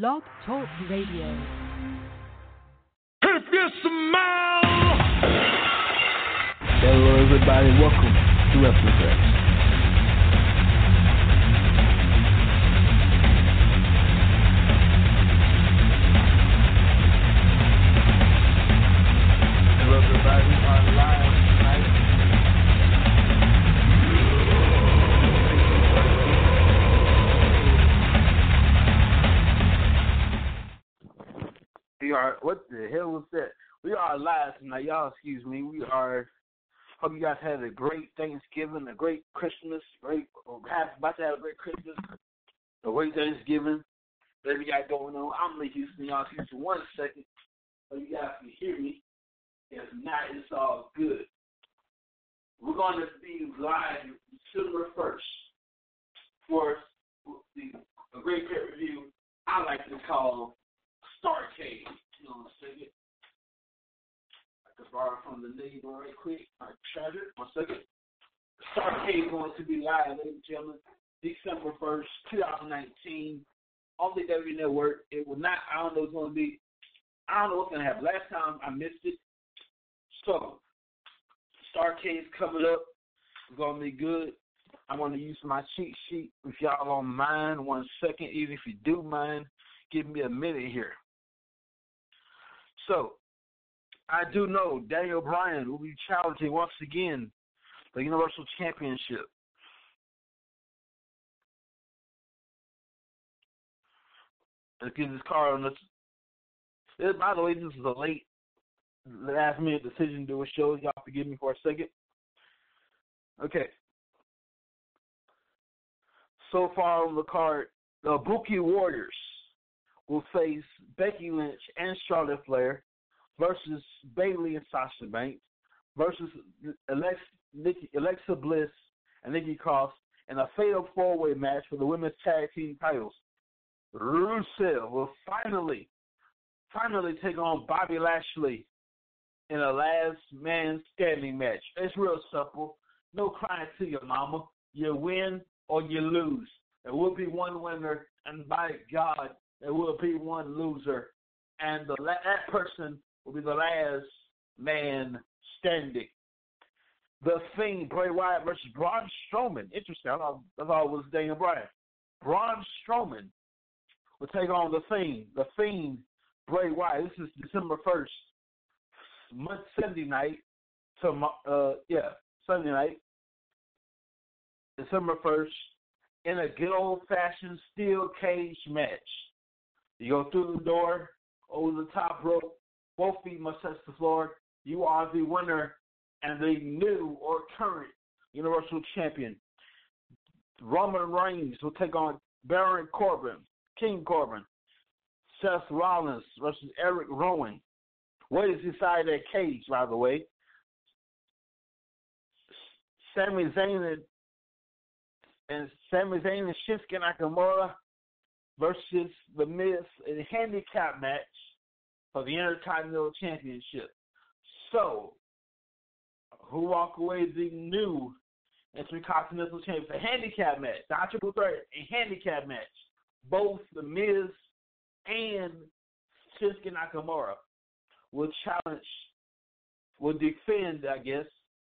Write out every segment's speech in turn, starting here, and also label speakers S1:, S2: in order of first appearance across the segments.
S1: Blog Talk Radio.
S2: If you smell,
S3: Hello, everybody. Welcome to WrestleFest. What the hell was that? We are live tonight. Y'all, excuse me. We are. Hope you guys had a great Thanksgiving, a great Christmas, great. Oh, have, about to have a great Christmas, a great Thanksgiving. Whatever you got going on. I'm Lee Houston. Y'all, excuse me one second. So you guys can hear me. If not, it's all good. We're going to be live December 1st for the, a great pay per view I like to call Starcade. You know I'm saying? I can borrow from the neighbor right quick. I treasure. One second. Starcade going to be live, ladies and gentlemen, December 1st, 2019 on the W Network. It will not, I don't know what's going to be, I don't know what's going to happen. Last time I missed it. So, Starcade's coming up. It's going to be good. I'm going to use my cheat sheet. If y'all don't mind, one second, even if you do mind, give me a minute here. So, I do know Daniel Bryan will be challenging once again the Universal Championship. Let's get this card on this. this. By the way, this is a late, last minute decision to a show. Y'all forgive me for a second. Okay. So far on the card, the Buki Warriors will face Becky Lynch and Charlotte Flair versus Bayley and Sasha Banks versus Alex, Nikki, Alexa Bliss and Nikki Cross in a fatal four-way match for the women's tag team titles. Rusev will finally, finally take on Bobby Lashley in a last man standing match. It's real simple. No crying to your mama. You win or you lose. There will be one winner, and by God, there will be one loser. And the that person will be the last man standing. The Fiend, Bray Wyatt versus Braun Strowman. Interesting. I thought, I thought it was Daniel Bryan. Braun Strowman will take on the Fiend. The Fiend, Bray Wyatt. This is December 1st, month Sunday night. Uh, yeah, Sunday night. December 1st, in a good old fashioned steel cage match. You go through the door, over the top rope, both feet must touch the floor. You are the winner and the new or current Universal Champion. Roman Reigns will take on Baron Corbin, King Corbin. Seth Rollins versus Eric Rowan. What is inside that cage, by the way? Sami Zayn and, and Sami Zayn and Shinsuke Nakamura versus The Miz in a handicap match for the Intercontinental Championship. So, who walk away the new Intercontinental Champion? A handicap match, not triple threat, a handicap match. Both The Miz and Shinsuke Nakamura will challenge, will defend, I guess,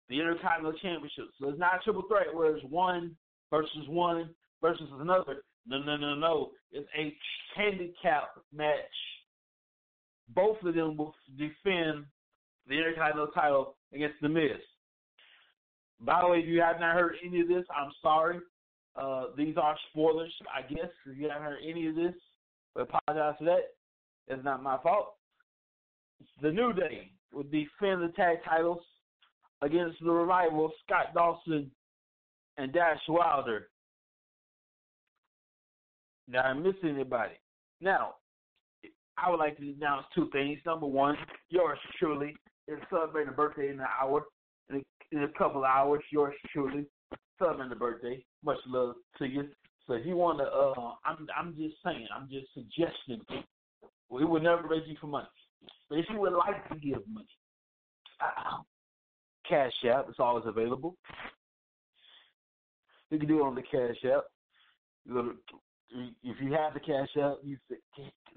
S3: the Intercontinental Championship. So it's not a triple threat where it's one versus one versus another. No, no, no, no. It's a handicap match. Both of them will defend the Intercontinental title against The Miz. By the way, if you have not heard any of this, I'm sorry. Uh, these are spoilers, I guess. If you haven't heard any of this, I apologize for that. It's not my fault. The New Day will defend the tag titles against the revival Scott Dawson and Dash Wilder. Now I miss anybody. Now, I would like to announce two things. Number one, yours truly is celebrating a birthday in an hour. In a, in a couple of hours, yours truly celebrating the birthday. Much love to you. So if you want to, uh, I'm I'm just saying, I'm just suggesting. We would never raise you for money, but if you would like to give money, uh, Cash App is always available. You can do it on the Cash App. You go to, if you have the Cash App, you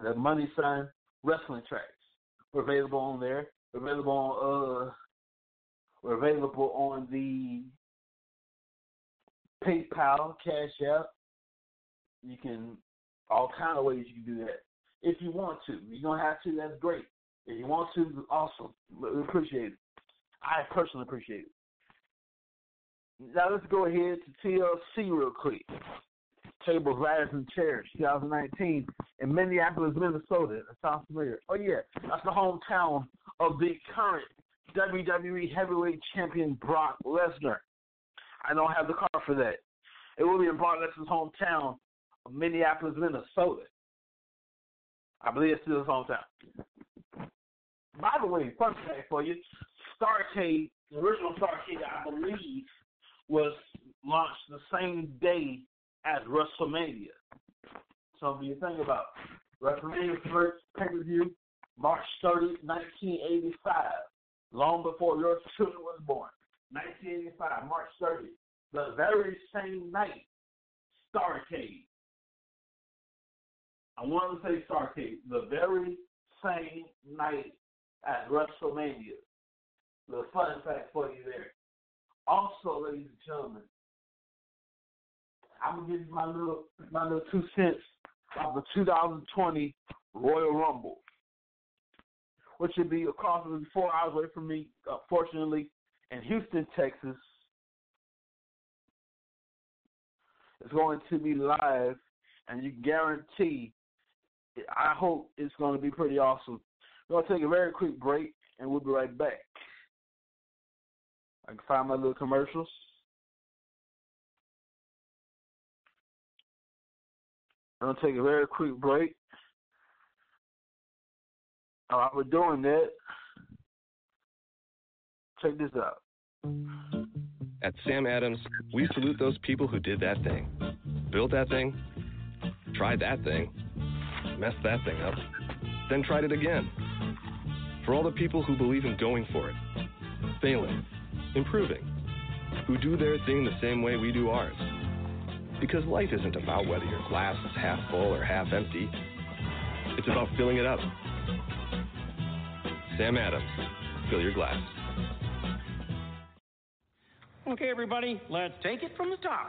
S3: the Money Sign Wrestling Tracks. We're available on there. We're available on uh we're available on the PayPal, Cash App. You can all kind of ways you can do that. If you want to. You don't have to, that's great. If you want to, awesome. We appreciate it. I personally appreciate it. Now let's go ahead to TLC real quick. Tables, Ladders, and Chairs, 2019 in Minneapolis, Minnesota. That sounds familiar. Oh yeah, that's the hometown of the current WWE Heavyweight Champion Brock Lesnar. I don't have the car for that. It will be in Brock Lesnar's hometown of Minneapolis, Minnesota. I believe it's still his hometown. By the way, fun fact for you: Starcade, the original Starcade, I believe, was launched the same day as WrestleMania. So you think about WrestleMania's first pay per view, March 30, 1985, long before your children was born. 1985, March 30, the very same night, Starcade. I want to say Starcade, the very same night at WrestleMania. The fun fact for you there. Also, ladies and gentlemen, I'm gonna give you my little my little two cents of the 2020 Royal Rumble, which would be approximately four hours away from me, uh, fortunately, in Houston, Texas. It's going to be live, and you guarantee. I hope it's going to be pretty awesome. We're going to take a very quick break, and we'll be right back. I can find my little commercials. I'm gonna take a very quick break. While we're doing that, check this out.
S1: At Sam Adams, we salute those people who did that thing, built that thing, tried that thing, messed that thing up, then tried it again. For all the people who believe in going for it, failing, improving, who do their thing the same way we do ours. Because life isn't about whether your glass is half full or half empty. It's about filling it up. Sam Adams, fill your glass.
S2: Okay, everybody, let's take it from the top.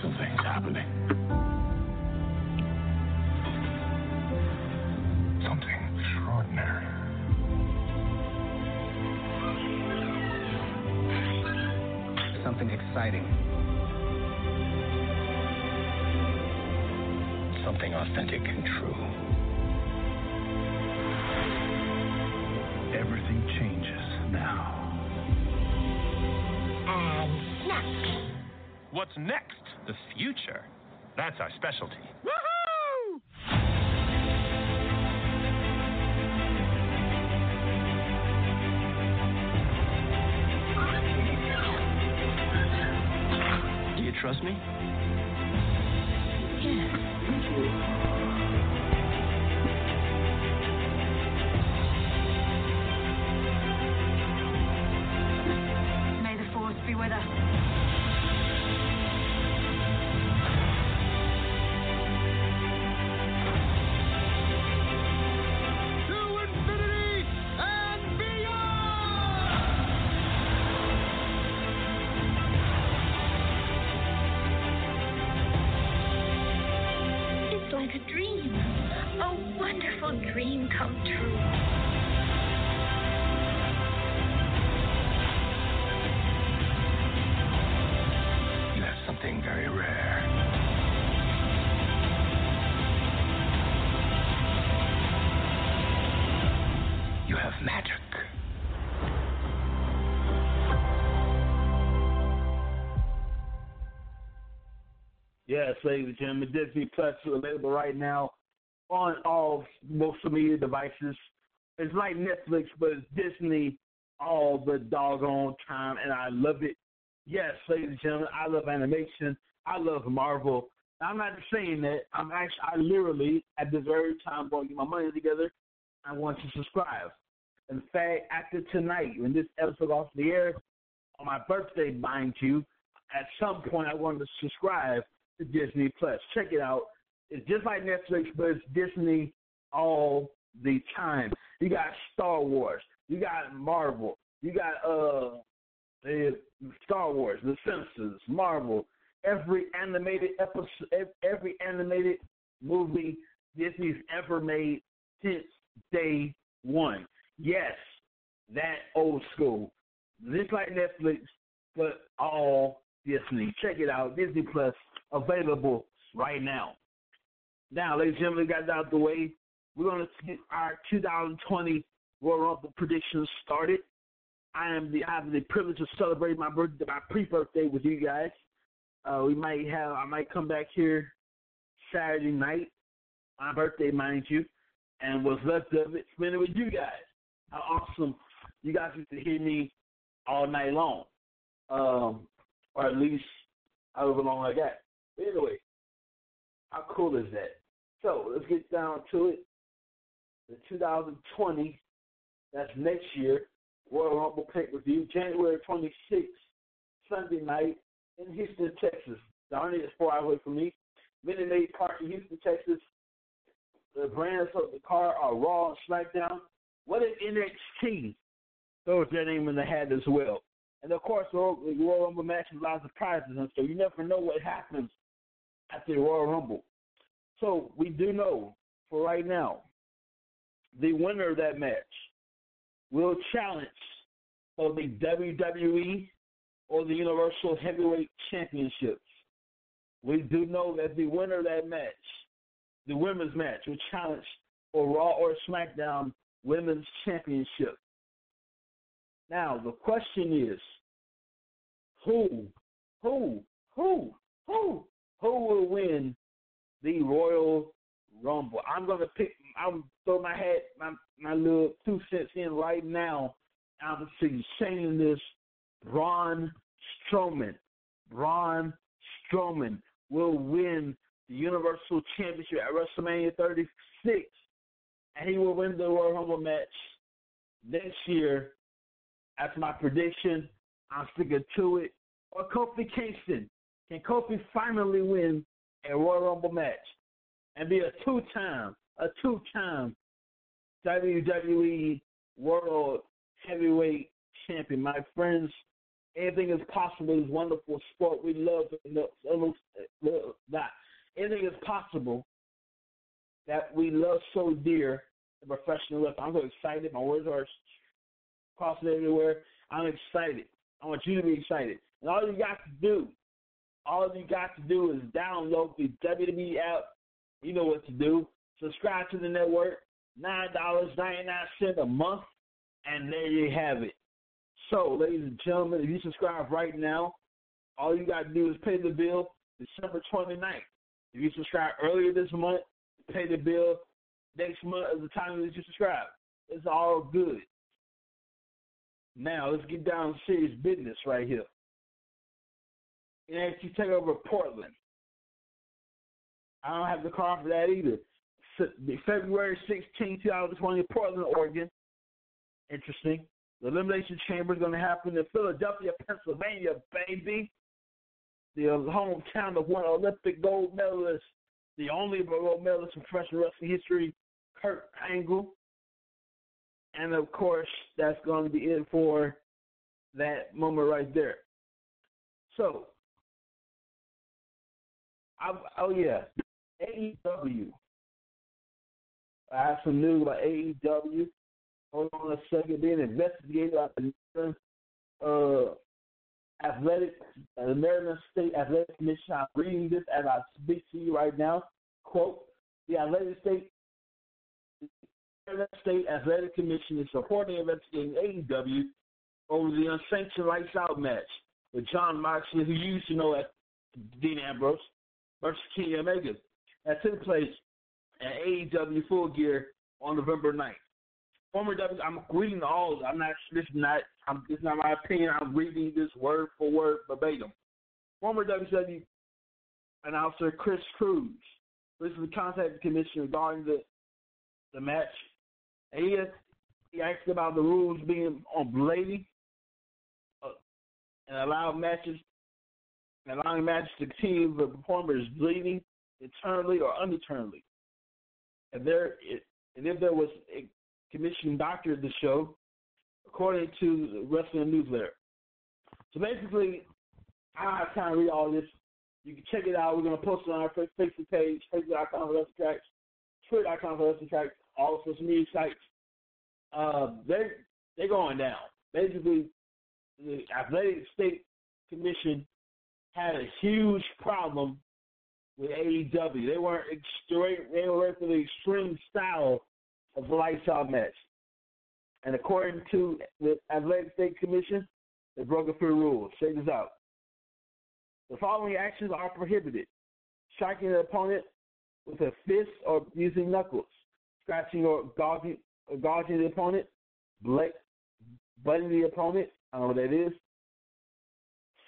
S4: Something's happening. Something extraordinary.
S5: Something exciting.
S4: Something authentic and true. Everything changes now.
S6: And next.
S7: What's next? The future. That's our specialty.
S5: Trust me?
S4: Have magic.
S3: Yes, ladies and gentlemen, Disney Plus is available right now on all social media devices. It's like Netflix, but it's Disney all the doggone time, and I love it. Yes, ladies and gentlemen, I love animation. I love Marvel. I'm not saying that. I'm actually, I literally, at this very time, going to get my money together. I want to subscribe. In fact, after tonight, when this episode off the air, on my birthday, mind you, at some point I wanted to subscribe to Disney Plus. Check it out. It's just like Netflix, but it's Disney all the time. You got Star Wars. You got Marvel. You got uh Star Wars, The Simpsons, Marvel, every animated episode, every animated movie Disney's ever made since day one. Yes, that old school, just like Netflix, but all Disney. Check it out, Disney Plus, available right now. Now, ladies and gentlemen, got out the way. We're going to get our 2020 Royal Rumble predictions started. I am the I have the privilege of celebrating my birthday, my pre-birthday with you guys. Uh, we might have I might come back here Saturday night, my birthday, mind you, and what's left of it, spend it with you guys. How awesome you guys get to hear me all night long, um, or at least however long I got. But anyway, how cool is that? So let's get down to it. The 2020, that's next year, Royal Rumble pay per view, January 26th, Sunday night in Houston, Texas. Darn it, it's four hours away from me. Minute Maid Park in Houston, Texas. The brands of the car are Raw and SmackDown. What is NXT? Throws their name in the hat as well. And of course, the Royal Rumble match has a lot of surprises, and so you never know what happens at the Royal Rumble. So we do know for right now, the winner of that match will challenge for the WWE or the Universal Heavyweight Championships. We do know that the winner of that match, the women's match, will challenge for Raw or SmackDown Women's Championship. Now, the question is who, who, who, who, who will win the Royal Rumble? I'm going to pick, I'm throw my hat, my, my little two cents in right now. I'm saying this Braun Strowman. Braun Strowman will win the Universal Championship at WrestleMania 36, and he will win the Royal Rumble match next year. That's my prediction. I'm sticking to it. Or Kofi Kingston. Can Kofi finally win a Royal Rumble match and be a two-time, a two-time WWE World Heavyweight Champion? My friends, anything is possible. It's wonderful sport. We love that. Anything is possible that we love so dear. The professional life. I'm so excited. My words are crossing everywhere. I'm excited. I want you to be excited. And all you got to do, all you got to do is download the WWE app. You know what to do. Subscribe to the network. Nine dollars ninety nine cent a month, and there you have it. So, ladies and gentlemen, if you subscribe right now, all you got to do is pay the bill December 29th. If you subscribe earlier this month, pay the bill next month at the time that you subscribe. It's all good. Now, let's get down to serious business right here. And you take over Portland. I don't have the car for that either. February 16, 2020, Portland, Oregon. Interesting. The Elimination Chamber is going to happen in Philadelphia, Pennsylvania, baby. The hometown of one Olympic gold medalist, the only gold medalist in professional wrestling history, Kurt Angle. And of course, that's going to be it for that moment right there. So, I, oh yeah, AEW. I have some news about AEW. Hold on a second. Being investigated by the uh, athletic, the Maryland State Athletic Commission. I'm reading this as I speak to you right now. Quote: The Athletic State State Athletic Commission is supporting investigating AEW over the unsanctioned lights out match with Jon Moxley, who you used to know as Dean Ambrose, versus Kenny Omega. That took place at AEW Full Gear on November 9th. Former W, I'm reading all. I'm not. This is not. I'm, this is not my opinion. I'm reading this word for word verbatim. Former WWE announcer Chris Cruz recently contacted the commission regarding the the match he, he asked about the rules being on blading uh, and allow matches allowing matches to continue the performer is bleeding internally or uninternally. And there, and if there was a commissioned doctor at the show, according to the Wrestling Newsletter. So basically, I have time to read all this. You can check it out. We're going to post it on our Facebook page, facebook.com for Wrestling Tracks, twitter.com for Wrestling Tracks, all social media sites. Uh, they they're going down. Basically, the Athletic State Commission had a huge problem with AEW. They weren't straight. They were for the extreme style of the out match. And according to the Athletic State Commission, they broke a few rules. Check this out. The following actions are prohibited: striking the opponent with a fist or using knuckles, scratching or gouging, or gouging the opponent, butting the opponent. I don't know what that is.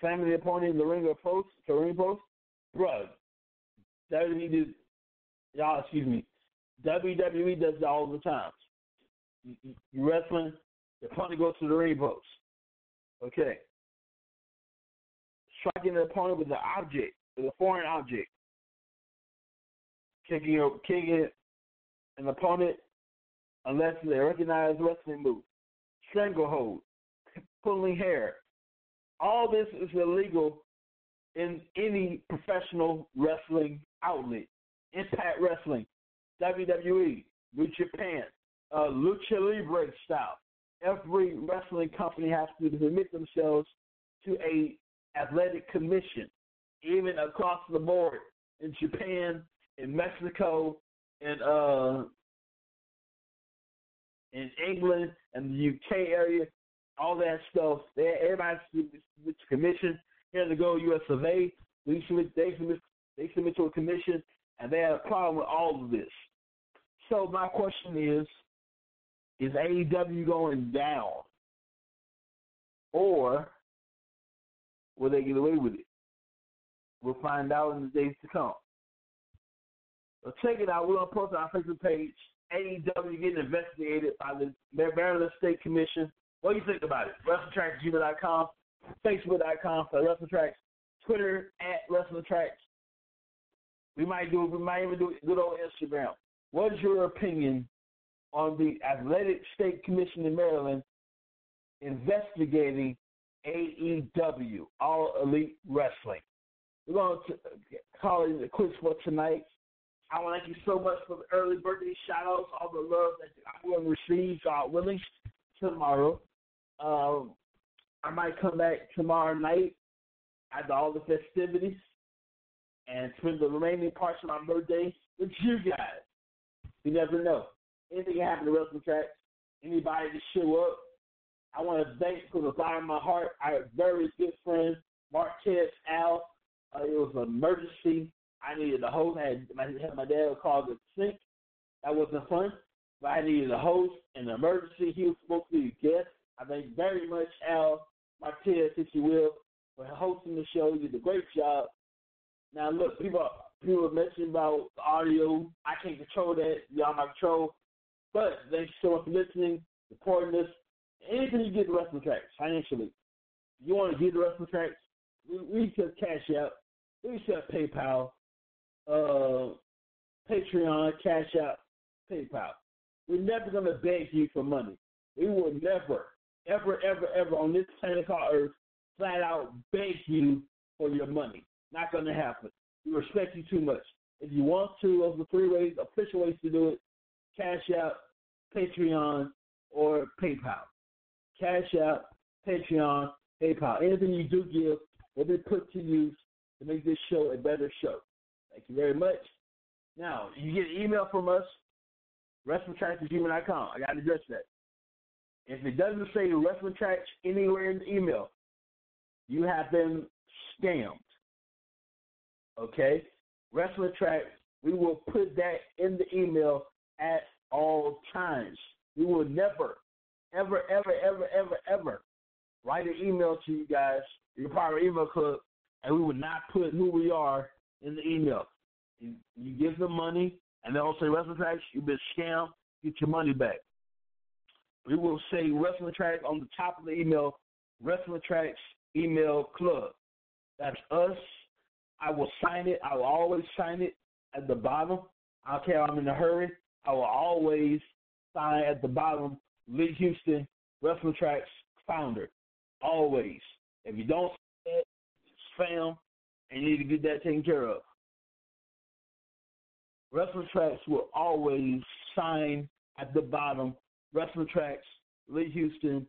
S3: Slamming the opponent in the ring or post, the ring post. Bruh, WWE, y'all, excuse me. WWE does that all the time. You, wrestling, the opponent goes to the ring post. Okay. Striking the opponent with an object, with a foreign object. Kicking, kicking an opponent unless they recognize wrestling move. Stranglehold, pulling hair. All this is illegal in any professional wrestling outlet. Impact Wrestling, WWE, New Japan, uh, Lucha Libre style. Every wrestling company has to submit themselves to a athletic commission, even across the board in Japan, in Mexico, in uh, in England and the UK area, all that stuff. They, everybody's commission. Here to go, U.S. of A. We submit, they submit, they submit to a commission, and they had a problem with all of this. So my question is, is AEW going down, or will they get away with it? We'll find out in the days to come. So check it out. We're gonna post on our Facebook page. AEW getting investigated by the Maryland State Commission. What do you think about it? WrestlingTracks.com, Facebook.com for WrestlingTracks, Twitter at WrestlingTracks. We might do. We might even do good old Instagram. What is your opinion on the Athletic State Commission in Maryland investigating AEW, All Elite Wrestling? We're going to call it a quiz for tonight. I want to thank you so much for the early birthday shout outs, all the love that I'm going to receive, God willing, tomorrow. Um, I might come back tomorrow night after all the festivities and spend the remaining parts of my birthday with you guys. You never know. Anything can happen to Wrestling Tracks. Anybody to show up. I want to thank from the bottom of my heart our very good friend, Marquez Al. Uh, it was an emergency I needed a host. I had my, had my dad call the sink. That wasn't fun. But I needed a host in an emergency. He was supposed to be a guest. I thank very much Al Martinez, if you will, for hosting the show. You did a great job. Now look, people people mentioned about audio. I can't control that. Y'all my control. But thanks so much for listening, supporting us. Anything you get the wrestling tracks financially. You want to get the wrestling tracks? We, we cash out. We set PayPal uh, Patreon, Cash App, PayPal. We're never to beg you for money. We will never, ever, ever, ever on this planet called Earth flat out beg you for your money. Not going to happen. We respect you too much. If you want to, those are three ways, official ways to do it. Cash App, Patreon, or PayPal. Cash App, Patreon, PayPal. Anything you do give will be put to use to make this show a better show. Thank you very much. Now, you get an email from us, wrestlingtracks@gmail.com. I got to address that. If it doesn't say wrestling tracks anywhere in the email, you have been scammed. Okay? Wrestling tracks, we will put that in the email at all times. We will never, ever, ever, ever, ever, ever write an email to you guys, your private email club, and we will not put who we are in the email. You, you give them money, and they'll say wrestling tracks, you've been scammed, get your money back. We will say wrestling tracks on the top of the email, wrestling tracks email club. That's us. I will sign it. I will always sign it at the bottom. I don't care if I'm in a hurry. I will always sign at the bottom Lee Houston, Wrestling Tracks founder. Always. If you don't it, spam, and you need to get that taken care of. Wrestling Tracks will always sign at the bottom Wrestling Tracks, Lee Houston,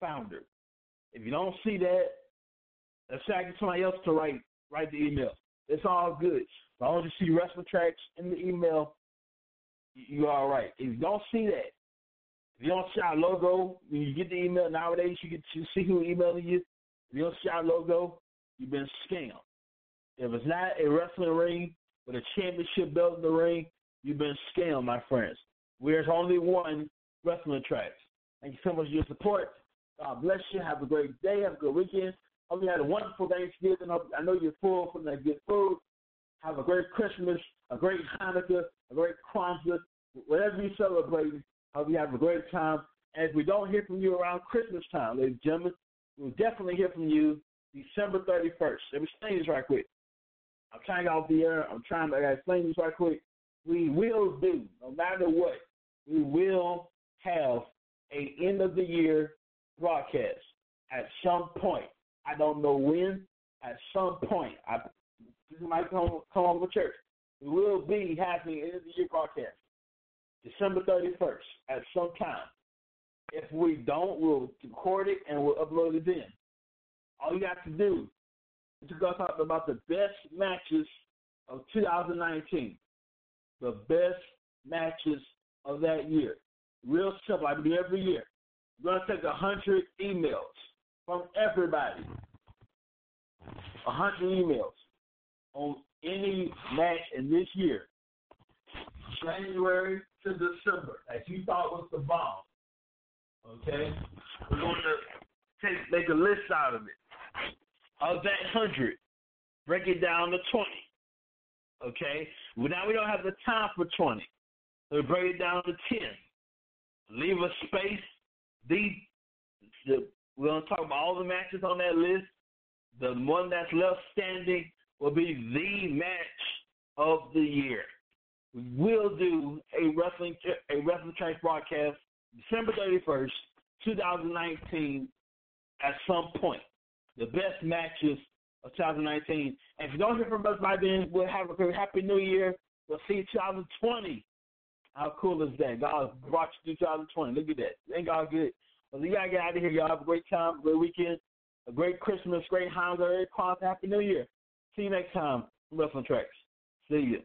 S3: founder. If you don't see that, let's ask somebody else to write write the email. It's all good. As long as you see Wrestling Tracks in the email, you're all right. If you don't see that, if you don't see our logo, when you get the email nowadays, you get to see who emailing you. If you don't see our logo, you've been scammed. If it's not a wrestling ring with a championship belt in the ring, you've been scammed, my friends. There's only one wrestling tracks. Thank you so much for your support. God bless you. Have a great day. Have a good weekend. Hope you had a wonderful Thanksgiving. I know you're full from that good food. Have a great Christmas, a great Hanukkah, a great Kwanzaa, whatever you celebrate. Hope you have a great time. And if we don't hear from you around Christmas time, ladies and gentlemen, we'll definitely hear from you December 31st. Let me explain this right quick. I'm trying to get off the air. I'm trying to explain this right quick. We will do, no matter what, we will have a end of the year broadcast at some point. I don't know when. At some point, I this might come come on the church. We will be happening in the year broadcast, December thirty first, at some time. If we don't, we'll record it and we'll upload it then. All you have to do is go talk about the best matches of 2019, the best matches of that year. Real simple. I do every year. We're gonna take hundred emails from everybody. A hundred emails on any match in this year, January to December, that you thought was the bomb. Okay, we're going to take make a list out of it. Of that hundred, break it down to twenty. Okay, well now we don't have the time for twenty, so break it down to ten. Leave a space. The we're gonna talk about all the matches on that list. The one that's left standing will be the match of the year. We will do a wrestling a wrestling track broadcast December thirty first, two thousand nineteen, at some point. The best matches of 2019. And if you don't hear from us by then, we'll have a happy new year. We'll see you 2020. How cool is that? God brought you through 2020. Look at that. Ain't God good? Well, you gotta get out of here, y'all. Have a great time, great weekend, a great Christmas, great Hanukkah, great Kwanzaa, Happy New Year. See you next time. Wrestling Tracks. See you.